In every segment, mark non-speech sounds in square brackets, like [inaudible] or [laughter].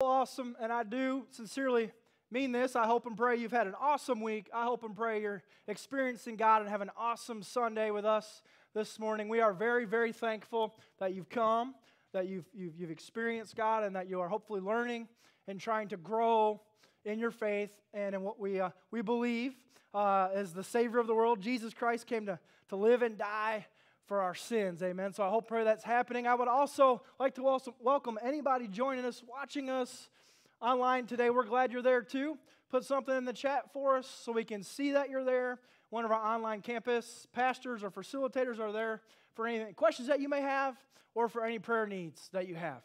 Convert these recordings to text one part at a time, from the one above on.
awesome, and I do sincerely mean this. I hope and pray you've had an awesome week. I hope and pray you're experiencing God and have an awesome Sunday with us this morning. We are very, very thankful that you've come, that you've, you've, you've experienced God, and that you are hopefully learning and trying to grow in your faith and in what we, uh, we believe uh, as the Savior of the world. Jesus Christ came to, to live and die for our sins. Amen. So I hope pray that's happening. I would also like to also welcome anybody joining us, watching us online today. We're glad you're there too. Put something in the chat for us so we can see that you're there. One of our online campus pastors or facilitators are there for any questions that you may have or for any prayer needs that you have.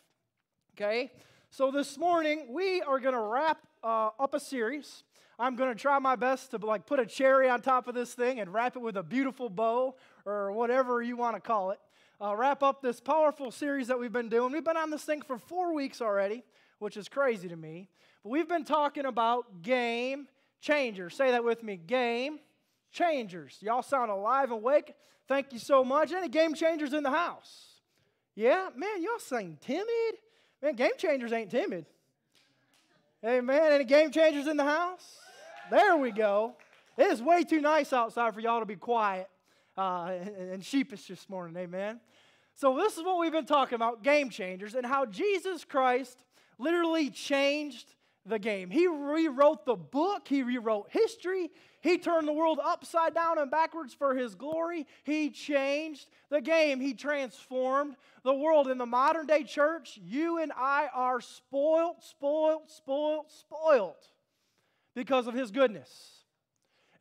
Okay? So this morning we are going to wrap uh, up a series. I'm going to try my best to like put a cherry on top of this thing and wrap it with a beautiful bow or whatever you want to call it. Uh, wrap up this powerful series that we've been doing. We've been on this thing for four weeks already, which is crazy to me. But we've been talking about game changers. Say that with me game changers. Y'all sound alive and awake. Thank you so much. Any game changers in the house? Yeah, man, y'all seem timid. Man, game changers ain't timid. Hey, man, Any game changers in the house? There we go. It is way too nice outside for y'all to be quiet uh, and, sheepish this morning. Amen. So, this is what we've been talking about game changers and how Jesus Christ literally changed the game. He rewrote the book, he rewrote history, he turned the world upside down and backwards for his glory. He changed the game, he transformed the world. In the modern day church, you and I are spoiled, spoiled, spoiled, spoiled because of his goodness.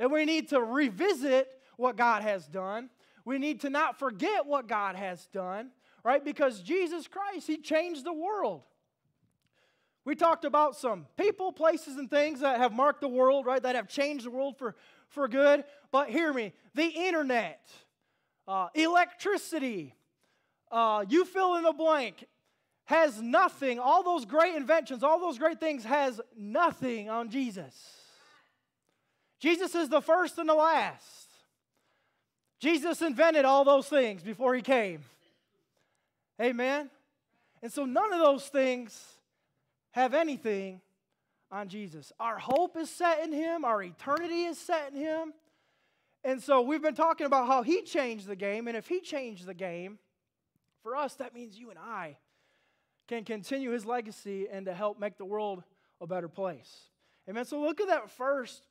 And we need to revisit what God has done. We need to not forget what God has done, right? Because Jesus Christ, He changed the world. We talked about some people, places, and things that have marked the world, right? That have changed the world for, for good. But hear me the internet, uh, electricity, uh, you fill in the blank, has nothing. All those great inventions, all those great things, has nothing on Jesus. Jesus is the first and the last. Jesus invented all those things before he came. Amen? And so none of those things have anything on Jesus. Our hope is set in him, our eternity is set in him. And so we've been talking about how he changed the game, and if he changed the game, for us, that means you and I can continue his legacy and to help make the world a better place. Amen. So look at that first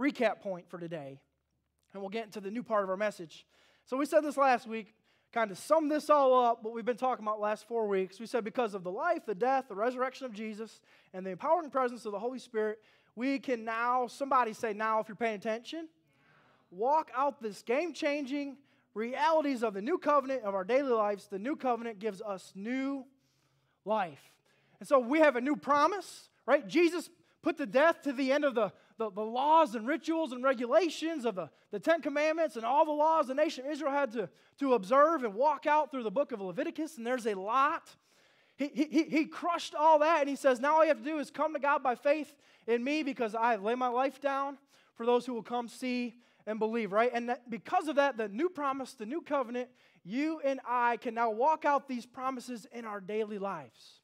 recap point for today and we'll get into the new part of our message. So, we said this last week, kind of sum this all up, what we've been talking about last four weeks. We said because of the life, the death, the resurrection of Jesus, and the empowering presence of the Holy Spirit, we can now, somebody say now if you're paying attention, walk out this game changing realities of the new covenant of our daily lives. The new covenant gives us new life. And so we have a new promise, right? Jesus put the death to the end of the the, the laws and rituals and regulations of the, the Ten Commandments and all the laws the nation of Israel had to, to observe and walk out through the book of Leviticus, and there's a lot. He, he, he crushed all that, and he says, Now all you have to do is come to God by faith in me because I lay my life down for those who will come see and believe, right? And that, because of that, the new promise, the new covenant, you and I can now walk out these promises in our daily lives.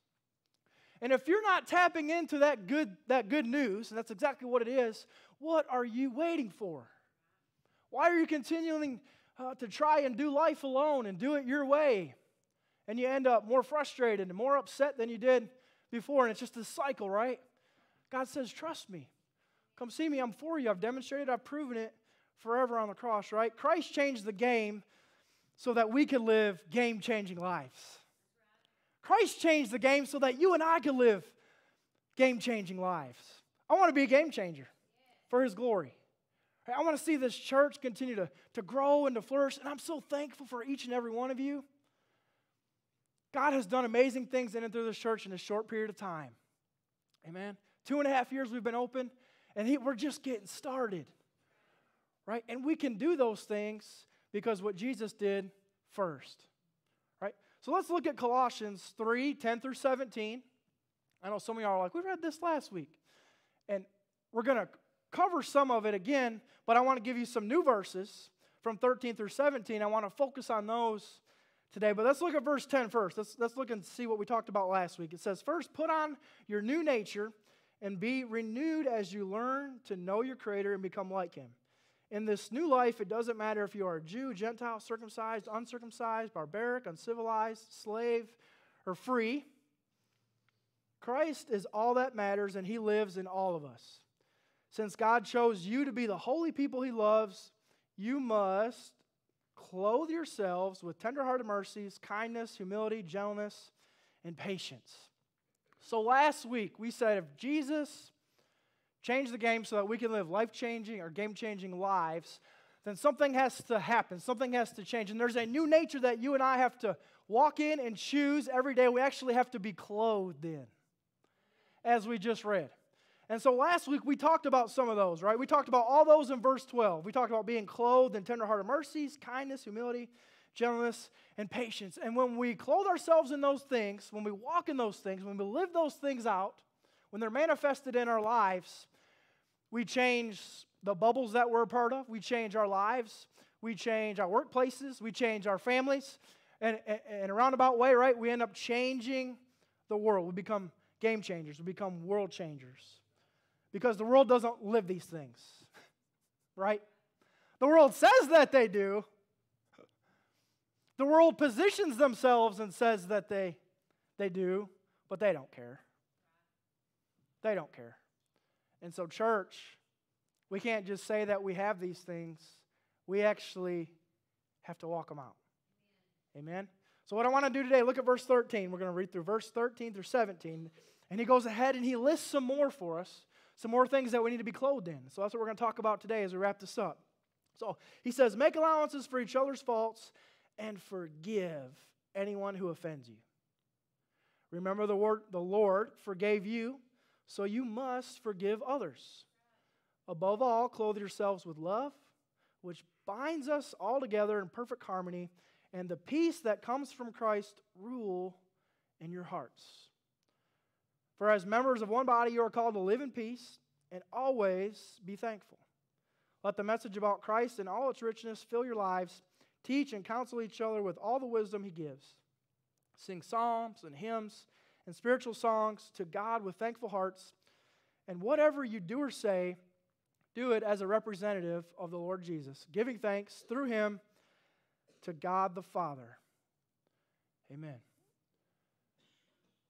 And if you're not tapping into that good, that good news, and that's exactly what it is, what are you waiting for? Why are you continuing uh, to try and do life alone and do it your way? And you end up more frustrated and more upset than you did before. And it's just this cycle, right? God says, Trust me. Come see me. I'm for you. I've demonstrated, I've proven it forever on the cross, right? Christ changed the game so that we could live game changing lives. Christ changed the game so that you and I could live game changing lives. I want to be a game changer for His glory. I want to see this church continue to, to grow and to flourish, and I'm so thankful for each and every one of you. God has done amazing things in and through this church in a short period of time. Amen. Two and a half years we've been open, and he, we're just getting started. Right? And we can do those things because what Jesus did first. So let's look at Colossians 3 10 through 17. I know some of y'all are like, we read this last week. And we're going to cover some of it again, but I want to give you some new verses from 13 through 17. I want to focus on those today. But let's look at verse 10 first. Let's, let's look and see what we talked about last week. It says, First, put on your new nature and be renewed as you learn to know your Creator and become like Him. In this new life, it doesn't matter if you are Jew, Gentile, circumcised, uncircumcised, barbaric, uncivilized, slave, or free. Christ is all that matters, and He lives in all of us. Since God chose you to be the holy people He loves, you must clothe yourselves with tenderhearted mercies, kindness, humility, gentleness, and patience. So last week we said if Jesus changed the game so that we can live life changing or game changing lives, then something has to happen. Something has to change. And there's a new nature that you and I have to walk in and choose every day. We actually have to be clothed in, as we just read. And so last week we talked about some of those, right? We talked about all those in verse 12. We talked about being clothed in tenderhearted mercies, kindness, humility, gentleness, and patience. And when we clothe ourselves in those things, when we walk in those things, when we live those things out, when they're manifested in our lives, we change the bubbles that we're a part of, we change our lives, we change our workplaces, we change our families. And in a roundabout way, right, we end up changing the world. We become game changers, we become world changers. Because the world doesn't live these things, [laughs] right? The world says that they do. The world positions themselves and says that they, they do, but they don't care. They don't care. And so, church, we can't just say that we have these things. We actually have to walk them out. Amen? So, what I want to do today, look at verse 13. We're going to read through verse 13 through 17. And he goes ahead and he lists some more for us, some more things that we need to be clothed in. So, that's what we're going to talk about today as we wrap this up. So, he says, Make allowances for each other's faults and forgive anyone who offends you. Remember the word the Lord forgave you so you must forgive others. Above all, clothe yourselves with love, which binds us all together in perfect harmony, and the peace that comes from Christ rule in your hearts. For as members of one body, you are called to live in peace and always be thankful. Let the message about Christ and all its richness fill your lives. Teach and counsel each other with all the wisdom he gives. Sing psalms and hymns and spiritual songs to God with thankful hearts. And whatever you do or say, do it as a representative of the Lord Jesus, giving thanks through him to God the Father. Amen.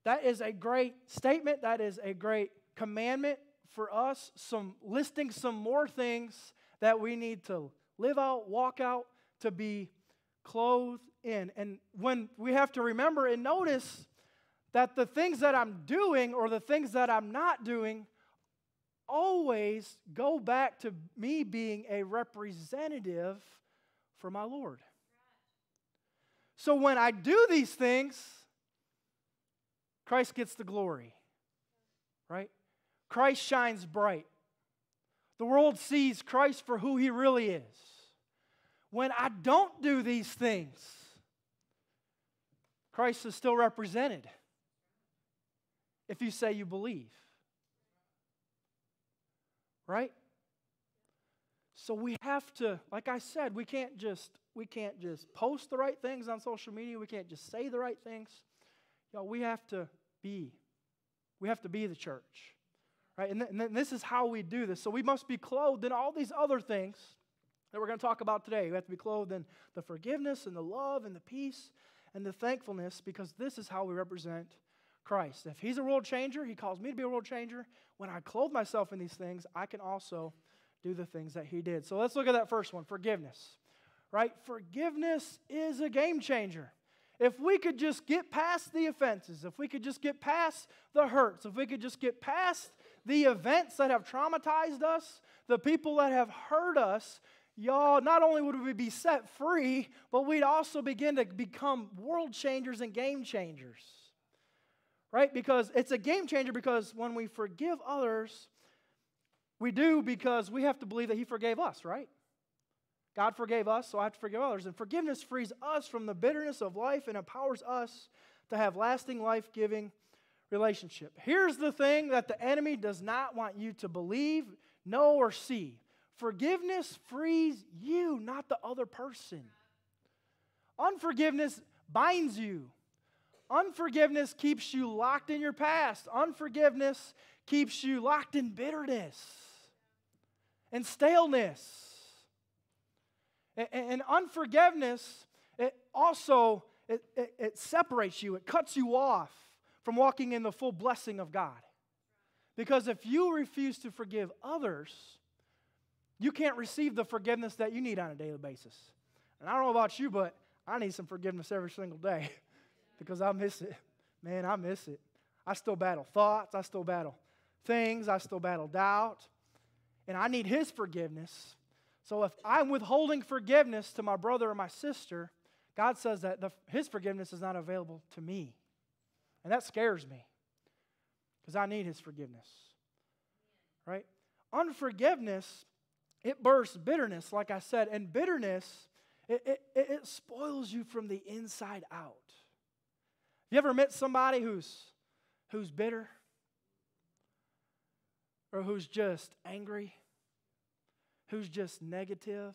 That is a great statement. That is a great commandment for us. Some listing some more things that we need to live out, walk out, to be clothed in. And when we have to remember and notice that the things that I'm doing or the things that I'm not doing always go back to me being a representative for my Lord. So when I do these things, Christ gets the glory, right? Christ shines bright. The world sees Christ for who he really is. When I don't do these things, Christ is still represented if you say you believe. Right? So we have to, like I said, we can't just we can't just post the right things on social media. We can't just say the right things. Know, we have to be. We have to be the church. Right? And, th- and this is how we do this. So we must be clothed in all these other things that we're going to talk about today. We have to be clothed in the forgiveness and the love and the peace and the thankfulness because this is how we represent Christ. If He's a world changer, He calls me to be a world changer. When I clothe myself in these things, I can also do the things that He did. So let's look at that first one forgiveness. Right? Forgiveness is a game changer. If we could just get past the offenses, if we could just get past the hurts, if we could just get past the events that have traumatized us, the people that have hurt us, y'all, not only would we be set free, but we'd also begin to become world changers and game changers right? Because it's a game changer because when we forgive others, we do because we have to believe that He forgave us, right? God forgave us, so I have to forgive others. And forgiveness frees us from the bitterness of life and empowers us to have lasting, life giving relationship. Here's the thing that the enemy does not want you to believe, know, or see forgiveness frees you, not the other person. Unforgiveness binds you. Unforgiveness keeps you locked in your past. Unforgiveness keeps you locked in bitterness and staleness. And, unforgiveness, it also it, it, it separates you, it cuts you off from walking in the full blessing of God. Because if you refuse to forgive others, you can't receive the forgiveness that you need on a daily basis. And I don't know about you, but I need some forgiveness every single day [laughs] because I miss it. [laughs] Man, I miss it. I still battle thoughts, I still battle things, I still battle doubt, and I need His forgiveness. So if I'm withholding forgiveness to my brother or my sister, God says that the, His forgiveness is not available to me. And that scares me because I need His forgiveness. Right? Unforgiveness, it bursts bitterness, like I said, and bitterness, it, it, it spoils you from the inside out. You ever met somebody who's, who's bitter? Or who's just angry? Who's just negative?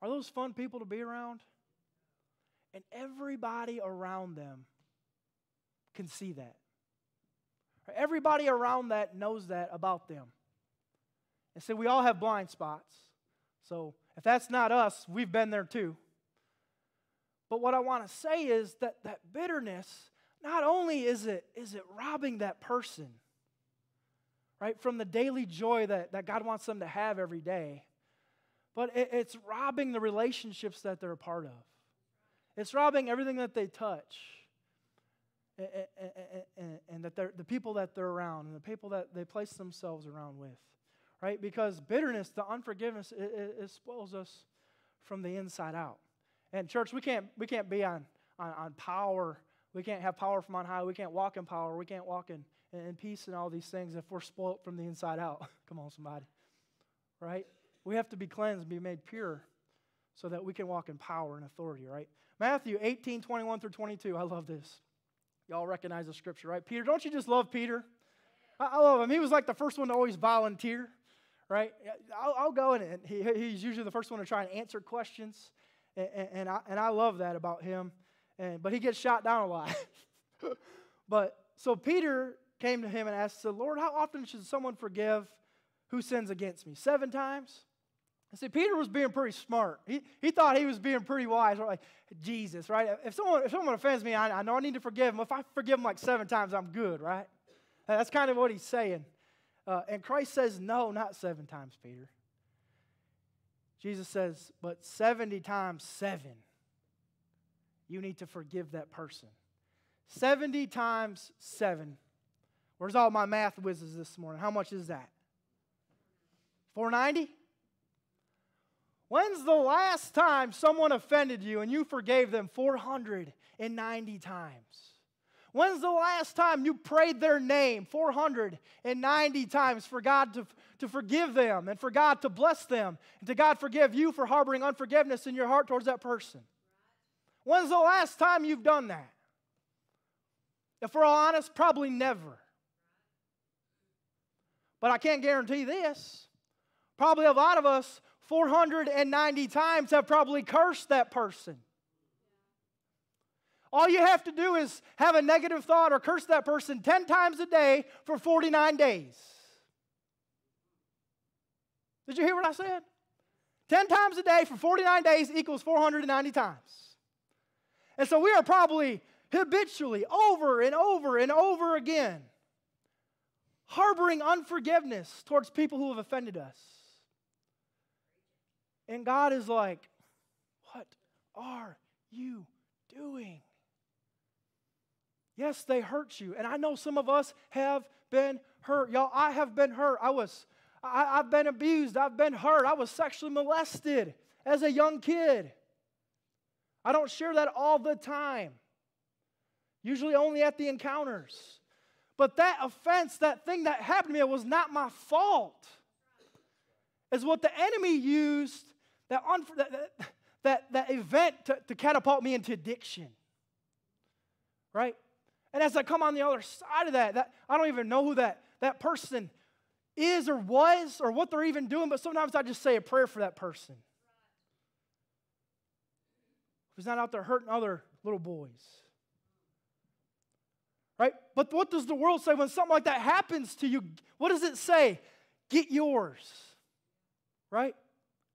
Are those fun people to be around? And everybody around them can see that. Everybody around that knows that about them. And so we all have blind spots. So if that's not us, we've been there too. But what I want to say is that that bitterness, not only is it, is it robbing that person, right, from the daily joy that, that God wants them to have every day, but it, it's robbing the relationships that they're a part of. It's robbing everything that they touch. And, and, and that they're, the people that they're around and the people that they place themselves around with, right? Because bitterness, the unforgiveness, it, it, it spoils us from the inside out. And church, we can't we can't be on, on, on power. We can't have power from on high. We can't walk in power. We can't walk in, in peace and all these things if we're spoilt from the inside out. [laughs] Come on, somebody. Right? We have to be cleansed, and be made pure, so that we can walk in power and authority, right? Matthew 18, 21 through 22. I love this. Y'all recognize the scripture, right? Peter, don't you just love Peter? I, I love him. He was like the first one to always volunteer, right? I'll, I'll go in and he, he's usually the first one to try and answer questions. And, and, I, and I love that about him. And, but he gets shot down a lot. [laughs] but so Peter came to him and asked, said, Lord, how often should someone forgive who sins against me? Seven times? I see, Peter was being pretty smart. He, he thought he was being pretty wise. Like, Jesus, right? If someone, if someone offends me, I, I know I need to forgive them. If I forgive them like seven times, I'm good, right? That's kind of what he's saying. Uh, and Christ says, no, not seven times, Peter. Jesus says, but 70 times seven, you need to forgive that person. 70 times seven. Where's all my math whizzes this morning? How much is that? 490? When's the last time someone offended you and you forgave them 490 times? When's the last time you prayed their name 490 times for God to, to forgive them and for God to bless them and to God forgive you for harboring unforgiveness in your heart towards that person? When's the last time you've done that? If we're all honest, probably never. But I can't guarantee this. Probably a lot of us 490 times have probably cursed that person. All you have to do is have a negative thought or curse that person 10 times a day for 49 days. Did you hear what I said? 10 times a day for 49 days equals 490 times. And so we are probably habitually, over and over and over again, harboring unforgiveness towards people who have offended us. And God is like, What are you doing? Yes, they hurt you. And I know some of us have been hurt. Y'all, I have been hurt. I was, I, have been abused. I've been hurt. I was sexually molested as a young kid. I don't share that all the time, usually only at the encounters. But that offense, that thing that happened to me, it was not my fault. Is what the enemy used that, that, that, that event to, to catapult me into addiction. Right? And as I come on the other side of that, that I don't even know who that, that person is or was or what they're even doing, but sometimes I just say a prayer for that person. Who's not out there hurting other little boys. Right? But what does the world say when something like that happens to you? What does it say? Get yours. Right?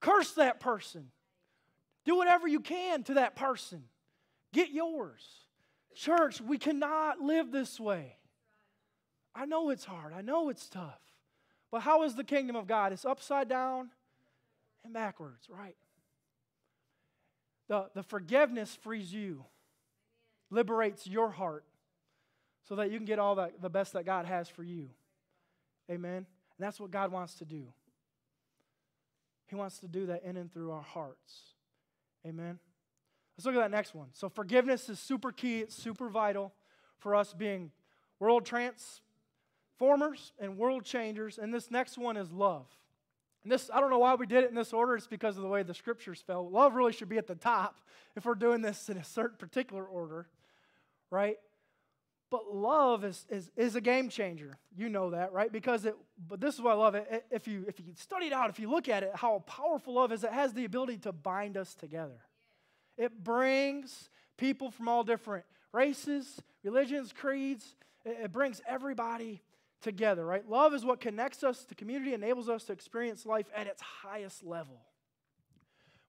Curse that person. Do whatever you can to that person. Get yours. Church, we cannot live this way. I know it's hard. I know it's tough. But how is the kingdom of God? It's upside down and backwards, right? The, the forgiveness frees you, liberates your heart so that you can get all that, the best that God has for you. Amen? And that's what God wants to do. He wants to do that in and through our hearts. Amen? Let's look at that next one. So, forgiveness is super key, it's super vital for us being world transformers and world changers. And this next one is love. And this, I don't know why we did it in this order. It's because of the way the scriptures fell. Love really should be at the top if we're doing this in a certain particular order, right? But love is, is, is a game changer. You know that, right? Because it, but this is why I love it. If you, if you study it out, if you look at it, how powerful love is, it has the ability to bind us together. It brings people from all different races, religions, creeds. It, brings everybody together, right? Love is what connects us to community, enables us to experience life at its highest level.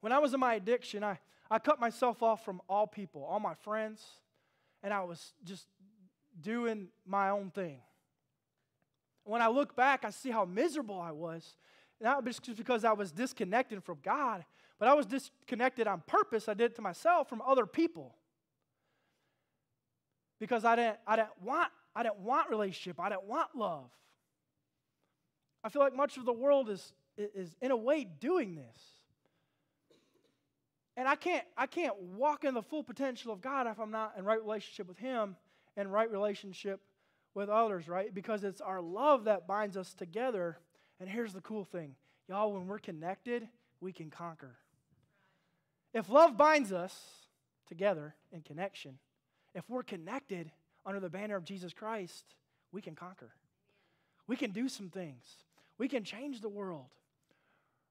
When I was in my addiction, I, I cut myself off from all people, all my friends, and I was just doing my own thing. When I look back, I see how miserable I was. Not just because I was disconnected from God, but I was disconnected on purpose. I did it to myself from other people. Because I didn't, I didn't want I didn't want relationship. I didn't want love. I feel like much of the world is, is in a way doing this. And I can't, I can't walk in the full potential of God if I'm not in right relationship with Him and right relationship with others, right? Because it's our love that binds us together. And here's the cool thing y'all, when we're connected, we can conquer. If love binds us together in connection, if we're connected, under the banner of Jesus Christ, we can conquer. We can do some things. We can change the world.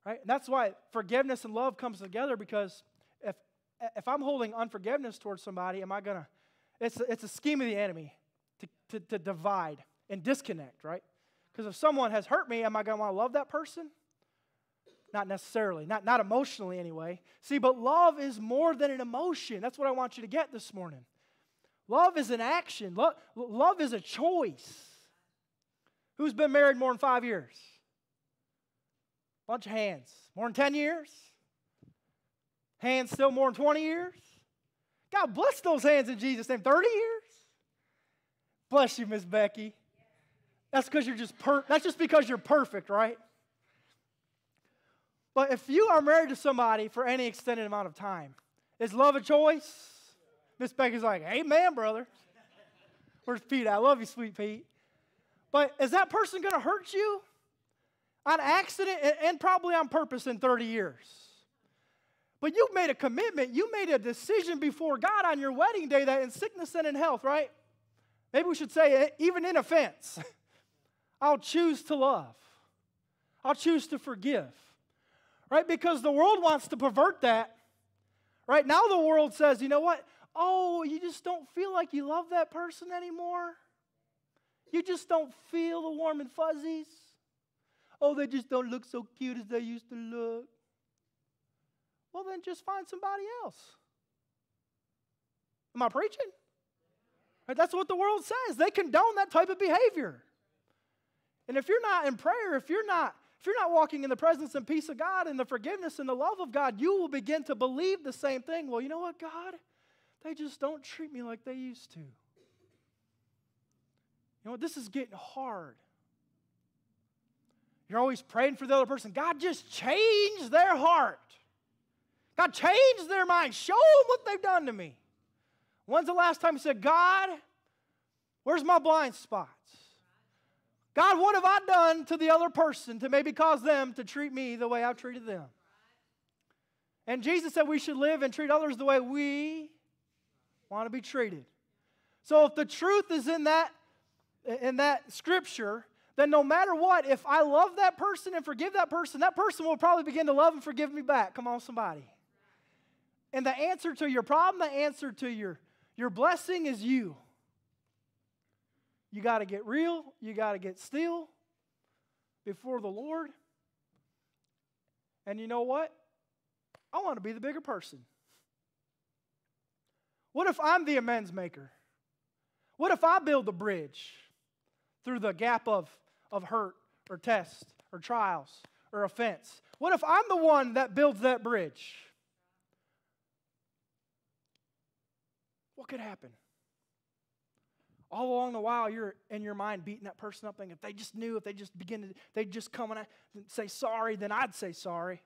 Right? And that's why forgiveness and love comes together because if if I'm holding unforgiveness towards somebody, am I gonna it's a, it's a scheme of the enemy to, to, to divide and disconnect, right? Because if someone has hurt me, am I gonna want to love that person? Not necessarily, not, not emotionally anyway. See, but love is more than an emotion. That's what I want you to get this morning. Love is an action, love, love is a choice. Who's been married more than five years? Bunch of hands. More than 10 years? Hands still more than 20 years? God bless those hands in Jesus' name. 30 years? Bless you, Miss Becky. That's because you're just per- that's just because you're perfect, right? But if you are married to somebody for any extended amount of time, is love a choice? Miss Becky's like, Amen, brother. Where's Pete? I love you, sweet Pete. But is that person going to hurt you on accident and probably on purpose in 30 years? But you made a commitment. You made a decision before God on your wedding day that in sickness and in health, right? Maybe we should say, even in offense, [laughs] I'll choose to love. I'll choose to forgive. Right? Because the world wants to pervert that. Right? Now the world says, you know what? Oh, you just don't feel like you love that person anymore? You just don't feel the warm and fuzzies? Oh, they just don't look so cute as they used to look. Well, then just find somebody else. Am I preaching? That's what the world says. They condone that type of behavior. And if you're not in prayer, if you're not if you're not walking in the presence and peace of God and the forgiveness and the love of God, you will begin to believe the same thing. Well, you know what, God? They just don't treat me like they used to. You know what? This is getting hard. You're always praying for the other person. God, just change their heart. God, change their mind. Show them what they've done to me. When's the last time you said, God, where's my blind spots? God, what have I done to the other person to maybe cause them to treat me the way I've treated them? And Jesus said we should live and treat others the way we want to be treated. So if the truth is in that in that scripture, then no matter what, if I love that person and forgive that person, that person will probably begin to love and forgive me back. Come on, somebody. And the answer to your problem, the answer to your, your blessing is you. You got to get real, you got to get still before the Lord. And you know what? I want to be the bigger person. What if I'm the amends maker? What if I build the bridge through the gap of, of hurt or test or trials or offense? What if I'm the one that builds that bridge? What could happen? All along the while, you're in your mind beating that person up, thinking, if they just knew, if they just begin to, they just come and say sorry, then I'd say sorry.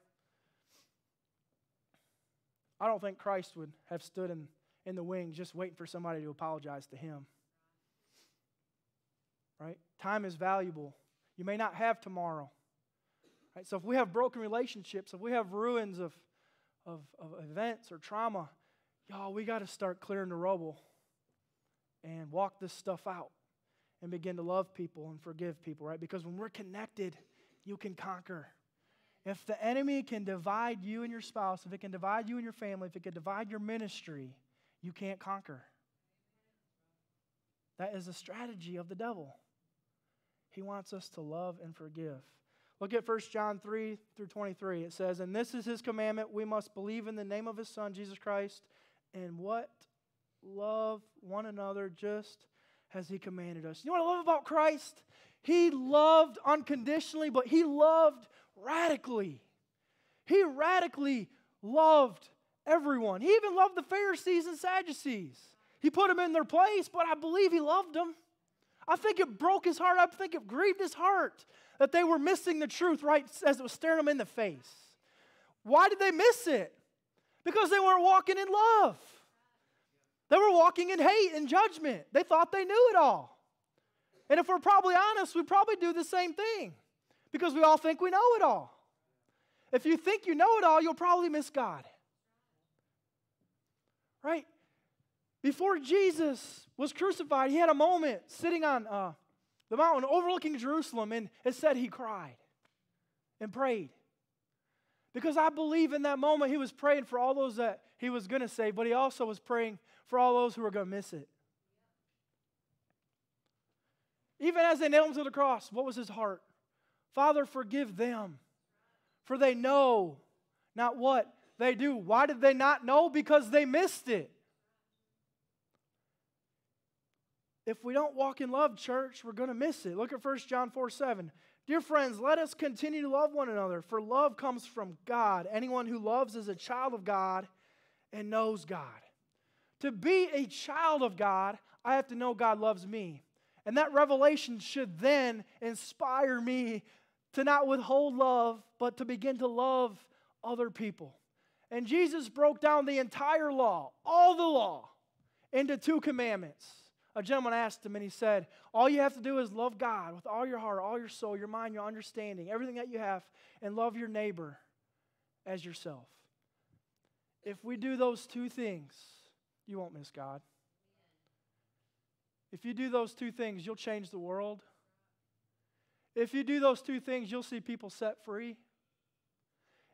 I don't think Christ would have stood in, in the wings just waiting for somebody to apologize to him. Right? Time is valuable. You may not have tomorrow. Right? So if we have broken relationships, if we have ruins of, of, of events or trauma, y'all, we got to start clearing the rubble and walk this stuff out and begin to love people and forgive people, right? Because when we're connected, you can conquer. If the enemy can divide you and your spouse, if it can divide you and your family, if it can divide your ministry, you can't conquer. That is a strategy of the devil. He wants us to love and forgive. Look at 1 John 3 through 23. It says, And this is his commandment we must believe in the name of his Son, Jesus Christ, and what? Love one another just as he commanded us. You know what I love about Christ? He loved unconditionally, but he loved radically. He radically loved everyone. He even loved the Pharisees and Sadducees. He put them in their place, but I believe he loved them. I think it broke his heart. I think it grieved his heart that they were missing the truth right as it was staring them in the face. Why did they miss it? Because they weren't walking in love. They were walking in hate and judgment. They thought they knew it all. And if we're probably honest, we probably do the same thing because we all think we know it all. If you think you know it all, you'll probably miss God. Right? Before Jesus was crucified, he had a moment sitting on uh, the mountain overlooking Jerusalem, and it said he cried and prayed. Because I believe in that moment he was praying for all those that he was going to save, but he also was praying for all those who are going to miss it. Even as they nailed him to the cross, what was his heart? Father, forgive them, for they know not what they do. Why did they not know? Because they missed it. If we don't walk in love, church, we're going to miss it. Look at 1 John 4 7. Dear friends, let us continue to love one another, for love comes from God. Anyone who loves is a child of God and knows God. To be a child of God, I have to know God loves me. And that revelation should then inspire me to not withhold love, but to begin to love other people. And Jesus broke down the entire law, all the law, into two commandments. A gentleman asked him, and he said, All you have to do is love God with all your heart, all your soul, your mind, your understanding, everything that you have, and love your neighbor as yourself. If we do those two things, you won't miss God. If you do those two things, you'll change the world. If you do those two things, you'll see people set free.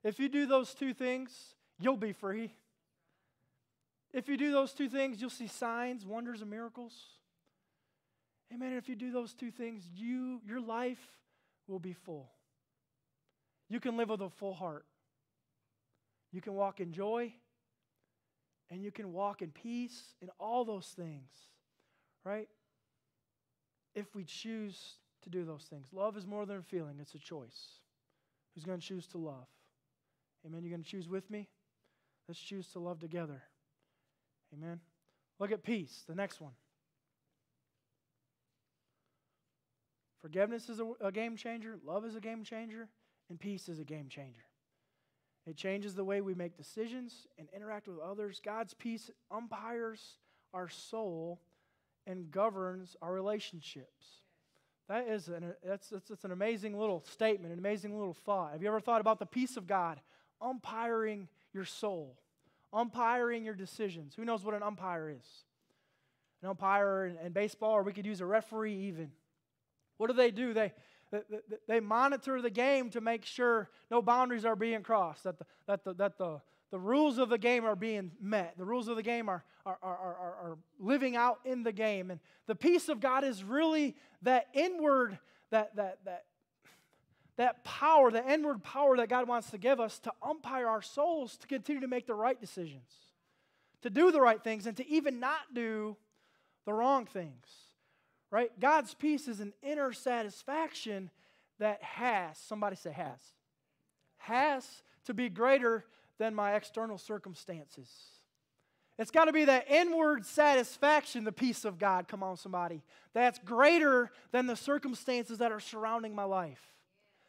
If you do those two things, you'll be free. If you do those two things, you'll see signs, wonders, and miracles. Amen. If you do those two things, you your life will be full. You can live with a full heart. You can walk in joy and you can walk in peace and all those things. Right? If we choose to do those things. Love is more than a feeling, it's a choice. Who's going to choose to love? Amen. You're going to choose with me? Let's choose to love together. Amen. Look at peace, the next one. Forgiveness is a, a, game changer, love is a game changer, and peace is a game changer. It changes the way we make decisions and interact with others. God's peace umpires our soul and governs our relationships. That is an, that's, that's, that's an amazing little statement, an amazing little thought. Have you ever thought about the peace of God umpiring your soul, umpiring your decisions? Who knows what an umpire is? An umpire in, in baseball, or we could use a referee even. What do they do? They, they monitor the game to make sure no boundaries are being crossed, that the, that the, that the, the rules of the game are being met. The rules of the game are, are, are, are, are living out in the game. And the peace of God is really that inward, that, that, that, that power, the inward power that God wants to give us to umpire our souls to continue to make the right decisions, to do the right things, and to even not do the wrong things. Right? God's peace is an inner satisfaction that has, somebody say has, has to be greater than my external circumstances. It's got to be that inward satisfaction, the peace of God. Come on, somebody. That's greater than the circumstances that are surrounding my life,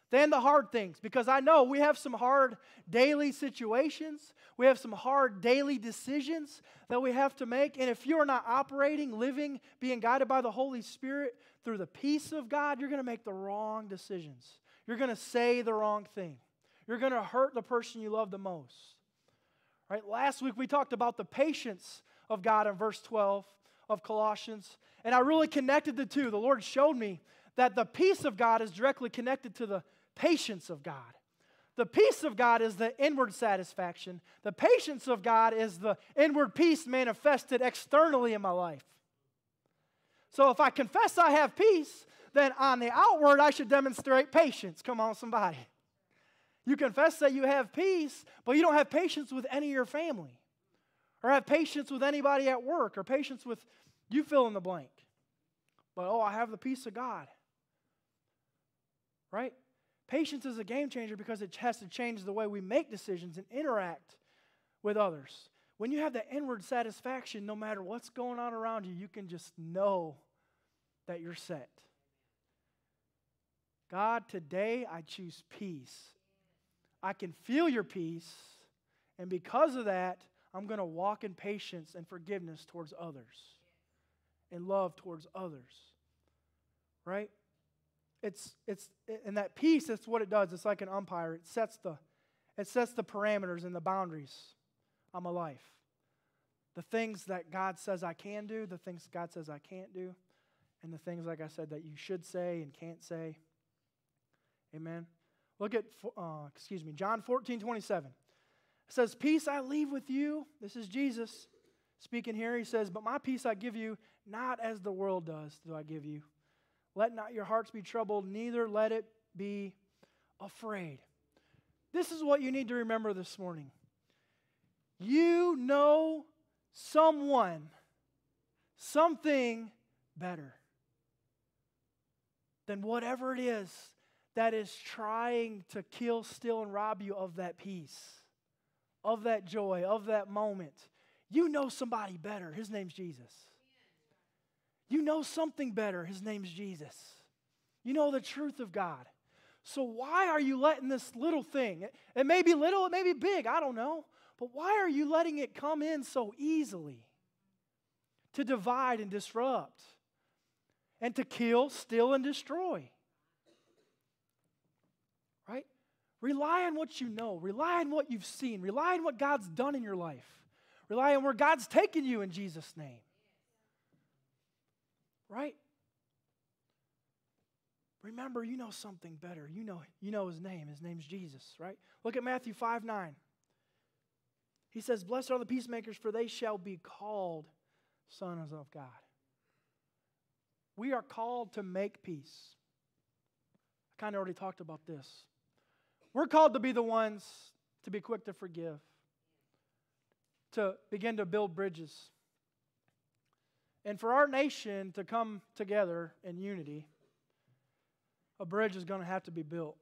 than the hard things. Because I know we have some hard daily situations, we have some hard daily decisions that we have to make. And if you're not operating, living, being guided by the Holy Spirit through the peace of God, you're going to make the wrong decisions. You're going to say the wrong thing. You're going to hurt the person you love the most. Right? Last week we talked about the patience of God in verse 12 of Colossians, and I really connected the two. The Lord showed me that the peace of God is directly connected to the patience of God. The peace of God is the inward satisfaction. The patience of God is the inward peace manifested externally in my life. So if I confess I have peace, then on the outward I should demonstrate patience. Come on, somebody. You confess that you have peace, but you don't have patience with any of your family, or have patience with anybody at work, or patience with you fill in the blank. But oh, I have the peace of God. Right? Patience is a game changer because it has to change the way we make decisions and interact with others. When you have that inward satisfaction, no matter what's going on around you, you can just know that you're set. God, today I choose peace I can feel your peace, and because of that, I'm going to walk in patience and forgiveness towards others and love towards others. Right? It's it's and that peace, that's what it does. It's like an umpire. It sets the it sets the parameters and the boundaries on my life. The things that God says I can do, the things God says I can't do, and the things, like I said, that you should say and can't say. Amen. Look at, uh, excuse me, John 14, 27. It says, Peace I leave with you. This is Jesus speaking here. He says, But my peace I give you, not as the world does, do I give you. Let not your hearts be troubled, neither let it be afraid. This is what you need to remember this morning. You know someone, something better than whatever it is that is trying to kill, steal, and rob you of that peace, of that joy, of that moment. You know somebody better. His name's Jesus. You know something better. His name's Jesus. You know the truth of God. So, why are you letting this little thing, it may be little, it may be big, I don't know, but why are you letting it come in so easily to divide and disrupt and to kill, steal, and destroy? Right? Rely on what you know. Rely on what you've seen. Rely on what God's done in your life. Rely on where God's taken you in Jesus' name. Right? Remember, you know something better. You know, you know his name. His name's Jesus, right? Look at Matthew 5 9. He says, Blessed are the peacemakers, for they shall be called sons of God. We are called to make peace. I kind of already talked about this. We're called to be the ones to be quick to forgive, to begin to build bridges. And for our nation to come together in unity, a bridge is going to have to be built.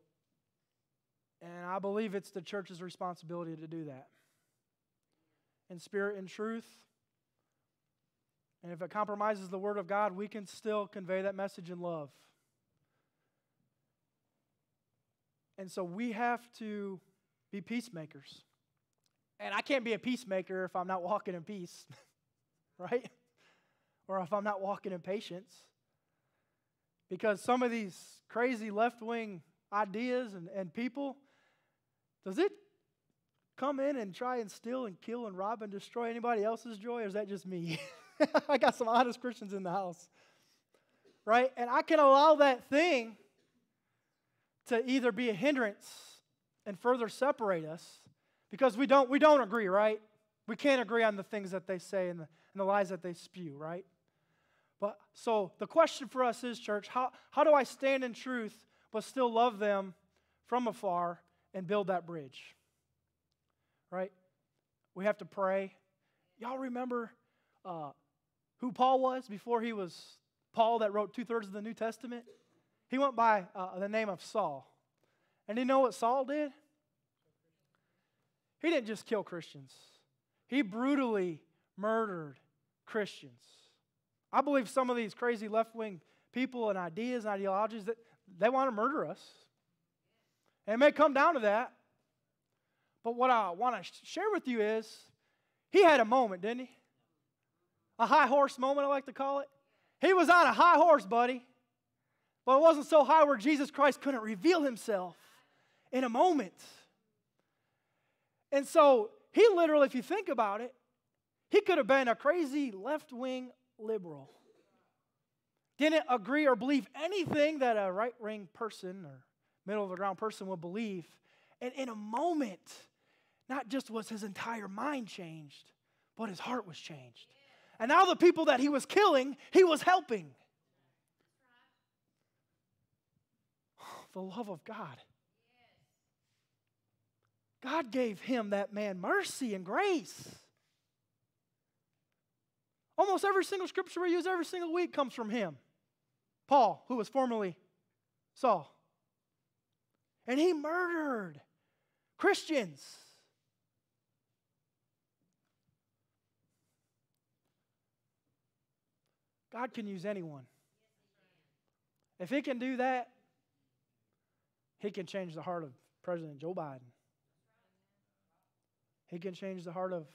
And I believe it's the church's responsibility to do that. In spirit and truth. And if it compromises the Word of God, we can still convey that message in love. And so we have to be peacemakers. And I can't be a peacemaker if I'm not walking in peace, [laughs] right? Or if I'm not walking in patience. Because some of these crazy left wing ideas and, and people, does it come in and try and steal and kill and rob and destroy anybody else's joy, or is that just me? [laughs] I got some honest Christians in the house, right? And I can allow that thing to either be a hindrance and further separate us, Because we don't, we don't agree, right? We can't agree on the things that they say and the, and the lies that they spew, right? But so the question for us is, church, how, how do I stand in truth but still love them from afar and build that bridge? Right? We have to pray. Y'all remember uh, who Paul was before he was Paul that wrote two thirds of the New Testament? He went by uh, the name of Saul. And you know what Saul did? He didn't just kill Christians, he brutally murdered Christians. I believe some of these crazy left wing people and ideas and ideologies that they want to murder us. And it may come down to that. But what I want to share with you is he had a moment, didn't he? A high horse moment, I like to call it. He was on a high horse, buddy. But it wasn't so high where Jesus Christ couldn't reveal himself in a moment. And so he literally, if you think about it, he could have been a crazy left wing liberal. Didn't agree or believe anything that a right wing person or middle of the ground person would believe. And in a moment, not just was his entire mind changed, but his heart was changed. And now the people that he was killing, he was helping. [sighs] The love of God. God gave him, that man, mercy and grace. Almost every single scripture we use every single week comes from him. Paul, who was formerly Saul. And he murdered Christians. God can use anyone. If he can do that, he can change the heart of President Joe Biden. He can change the heart of,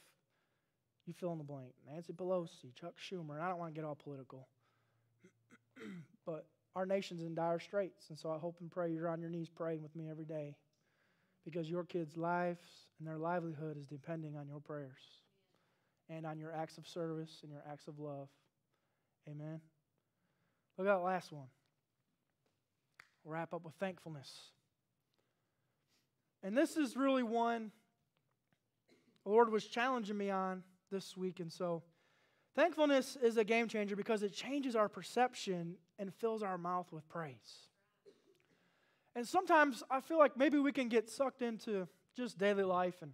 you fill in the blank, Nancy Pelosi, Chuck Schumer, and I don't want to get all political. [clears throat] but our nation's in dire straits, and so I hope and pray you're on your knees praying with me every day because your kids' lives and their livelihood is depending on your prayers and on your acts of service and your acts of love. Amen. Look at that last one. Wrap up with thankfulness. And this is really one the Lord was challenging me on this week. And so, thankfulness is a game changer because it changes our perception and fills our mouth with praise. And sometimes I feel like maybe we can get sucked into just daily life and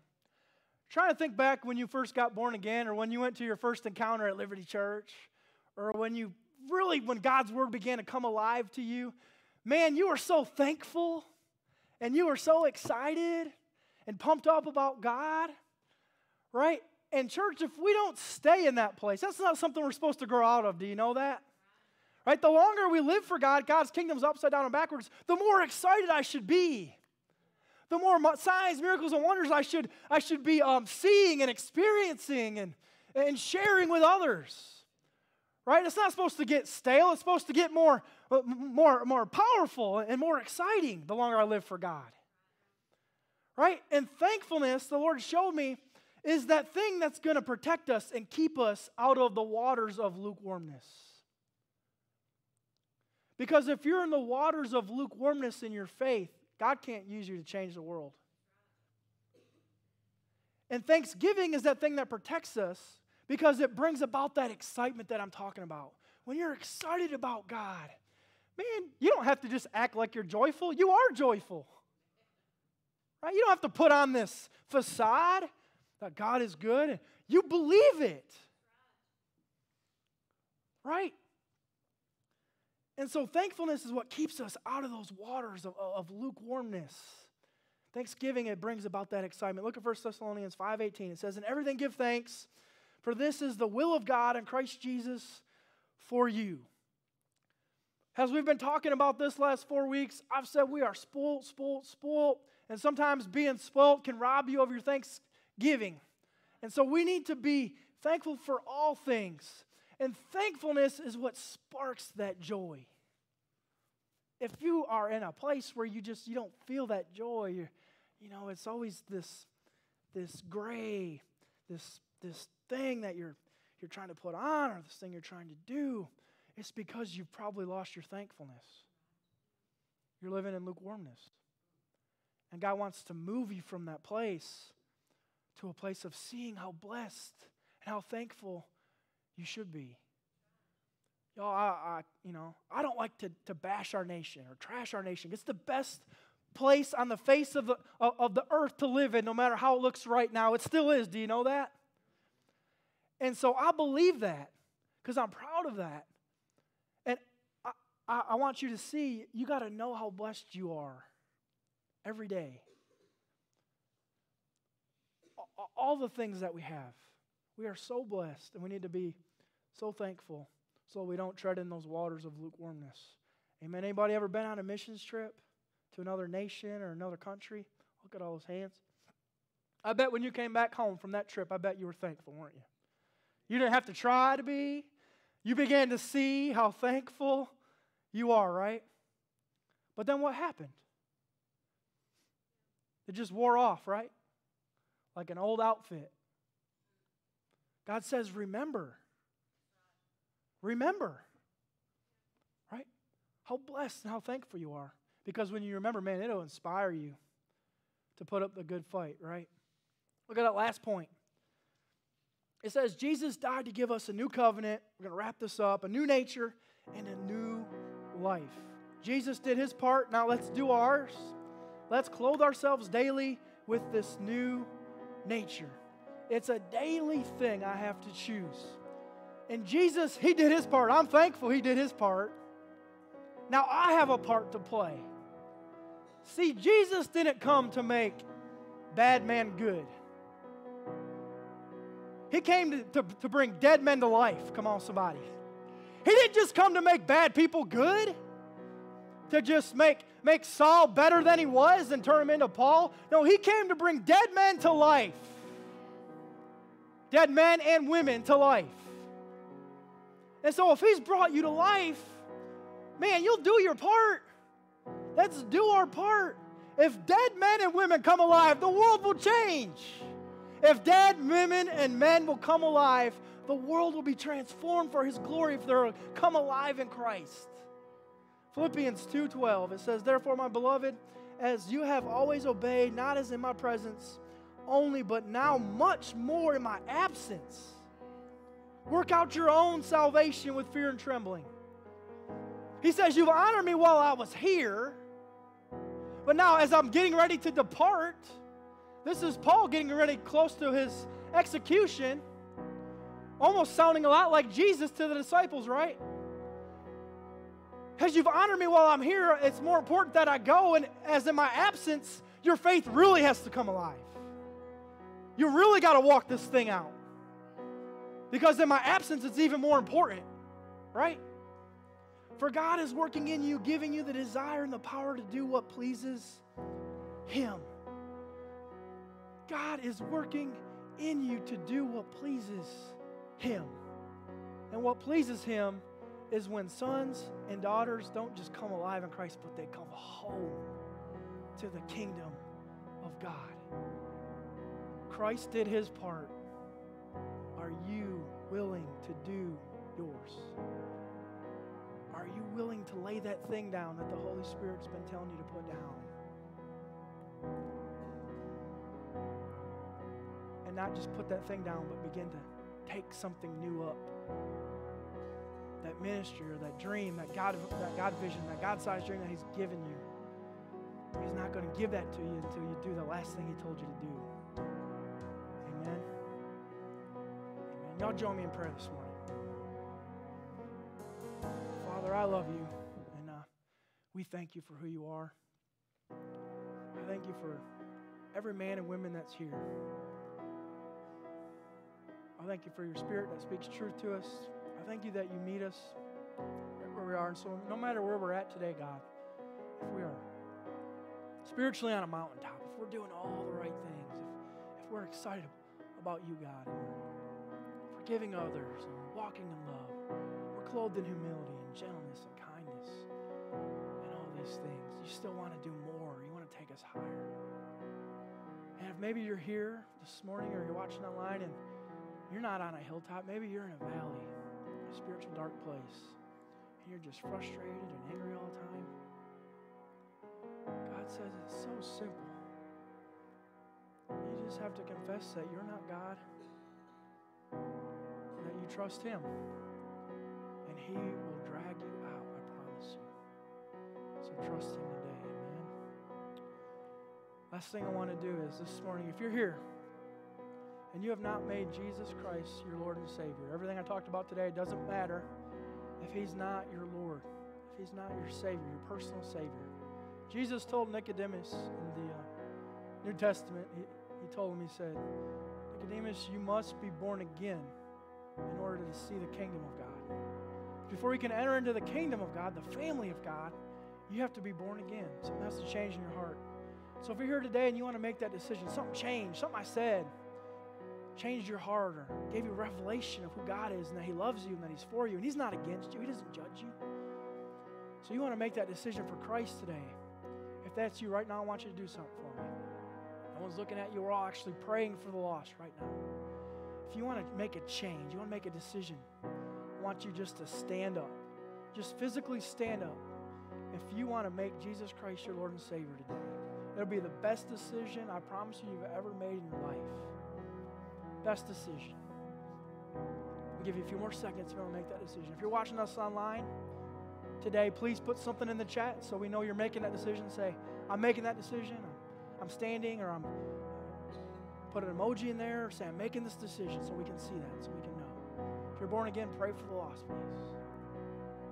trying to think back when you first got born again or when you went to your first encounter at Liberty Church or when you really, when God's word began to come alive to you. Man, you were so thankful and you were so excited and pumped up about God right? And, church, if we don't stay in that place, that's not something we're supposed to grow out of. Do you know that? Right? The longer we live for God, God's kingdom's upside down and backwards, the more excited I should be. The more signs, miracles, and wonders I should, I should be um, seeing and experiencing and, and sharing with others. Right? It's not supposed to get stale. It's supposed to get more, uh, more, more powerful and more exciting the longer I live for God. Right? And thankfulness, the Lord showed me is that thing that's going to protect us and keep us out of the waters of lukewarmness. Because if you're in the waters of lukewarmness in your faith, God can't use you to change the world. And thanksgiving is that thing that protects us because it brings about that excitement that I'm talking about. When you're excited about God, man, you don't have to just act like you're joyful. You are joyful. Right? You don't have to put on this facade that God is good, you believe it. Right? And so thankfulness is what keeps us out of those waters of, of lukewarmness. Thanksgiving, it brings about that excitement. Look at 1 Thessalonians 5.18. It says, In everything give thanks, for this is the will of God in Christ Jesus for you. As we've been talking about this last four weeks, I've said we are spoiled, spoiled, spoiled. And sometimes being spoiled can rob you of your thanks, giving. And so we need to be thankful for all things. And thankfulness is what sparks that joy. If you are in a place where you just you don't feel that joy, you you know, it's always this this gray, this this thing that you're you're trying to put on or this thing you're trying to do, it's because you've probably lost your thankfulness. You're living in lukewarmness. And God wants to move you from that place to a place of seeing how blessed and how thankful you should be. Y'all, I, I, you know, I don't like to, to bash our nation or trash our nation. It's the best place on the face of the, of, the earth to live in, no matter how it looks right now. It still is. Do you know that? And so I believe that because I'm proud of that. And I, I, I want you to see, you got to know how blessed you are every day. All the things that we have. We are so blessed, and we need to be so thankful so we don't tread in those waters of lukewarmness. Amen. Anybody ever been on a missions trip to another nation or another country? Look at all those hands. I bet when you came back home from that trip, I bet you were thankful, weren't you? You didn't have to try to be. You began to see how thankful you are, right? But then what happened? It just wore off, right? Like an old outfit. God says, Remember. Remember. Right? How blessed and how thankful you are. Because when you remember, man, it'll inspire you to put up the good fight, right? Look at that last point. It says Jesus died to give us a new covenant. We're going to wrap this up a new nature and a new life. Jesus did his part. Now let's do ours. Let's clothe ourselves daily with this new nature. It's a daily thing I have to choose. And Jesus, he did his part. I'm thankful he did his part. Now I have a part to play. See, Jesus didn't come to make bad man good. He came to, to, to, bring dead men to life. Come on, somebody. He didn't just come to make bad people good, to just make, make Saul better than he was and turn him into Paul. No, he came to bring dead men to life. Dead men and women to life. And so if he's brought you to life, man, you'll do your part. Let's do our part. If dead men and women come alive, the world will change. If dead women and men will come alive, the world will be transformed for his glory if they're come alive in Christ. Philippians 2:12 it says therefore my beloved as you have always obeyed not as in my presence only but now much more in my absence work out your own salvation with fear and trembling. He says you've honored me while I was here but now as I'm getting ready to depart this is Paul getting ready close to his execution, almost sounding a lot like Jesus to the disciples, right? As you've honored me while I'm here, it's more important that I go, and as in my absence, your faith really has to come alive. You really got to walk this thing out. Because in my absence, it's even more important, right? For God is working in you, giving you the desire and the power to do what pleases Him. God is working in you to do what pleases Him. And what pleases Him is when sons and daughters don't just come alive in Christ, but they come home to the kingdom of God. Christ did His part. Are you willing to do yours? Are you willing to lay that thing down that the Holy Spirit's been telling you to put down? And not just put that thing down, but begin to take something new up. Ministry or that dream, that God, that God vision, that God sized dream that He's given you. He's not going to give that to you until you do the last thing He told you to do. Amen. Amen. Y'all join me in prayer this morning. Father, I love you, and uh, we thank you for who you are. I thank you for every man and woman that's here. I thank you for your spirit that speaks truth to us. Thank you that you meet us right where we are. And so, no matter where we're at today, God, if we are spiritually on a mountaintop, if we're doing all the right things, if, if we're excited about you, God, and forgiving others and walking in love, we're clothed in humility and gentleness and kindness and all these things, you still want to do more. You want to take us higher. And if maybe you're here this morning or you're watching online and you're not on a hilltop. Maybe you're in a valley, spiritual dark place, and you're just frustrated and angry all the time. God says it's so simple. You just have to confess that you're not God, that you trust Him, and He will drag you out, I promise you. So trust Him today, amen. Last thing I want to do is this morning, if you're here and you have not made Jesus Christ your Lord and Savior, everything I talked about today doesn't matter if He's not your Lord, if He's not your Savior, your personal Savior. Jesus told Nicodemus in the uh, New Testament, he, he told him, He said, Nicodemus, you must be born again in order to see the kingdom of God. Before you can enter into the kingdom of God, the family of God, you have to be born again. Something has to change in your heart. So if you're here today and you want to make that decision, something changed, something I said changed your heart or gave you revelation of who God is and that He loves you and that He's for you and He's not against you, He doesn't judge you. So you want to make that decision for Christ today. If that's you right now, I want you to do something for me. No one's looking at you. We're all actually praying for the lost right now. If you want to make a change, you want to make a decision, I want you just to stand up. Just physically stand up. If you want to make Jesus Christ your Lord and Savior today, it'll be the best decision I promise you you've ever made in your life. Best decision. I'll give you a few more seconds to make that decision. If you're watching us online today, please put something in the chat so we know you're making that decision. Say, I'm making that decision. I'm standing, or I'm put an emoji in there, or say, I'm making this decision so we can see that, so we can know. If you're born again, pray for the lost, please.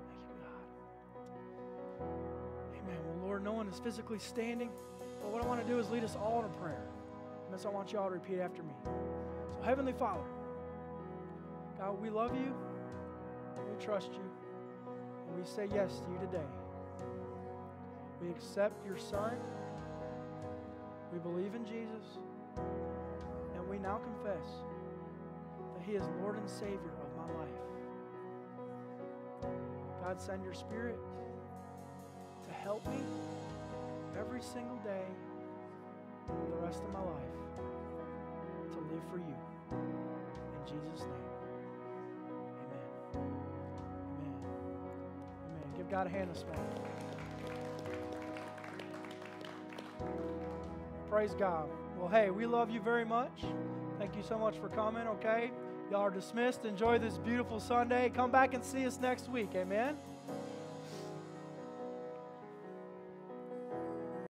Thank you, God. Amen. Well, Lord, no one is physically standing. But what I want to do is lead us all in a prayer. And so I want you all to repeat after me. So, Heavenly Father, God, we love you, we trust you, and we say yes to you today. We accept your Son, we believe in Jesus, and we now confess that He is Lord and Savior of my life. God, send your Spirit to help me every single day the rest of my life to live for you. In Jesus' name. Amen. Amen. Amen. Give God a hand this morning. Praise God. Well, hey, we love you very much. Thank you so much for coming, okay? Y'all are dismissed. Enjoy this beautiful Sunday. Come back and see us next week. Amen.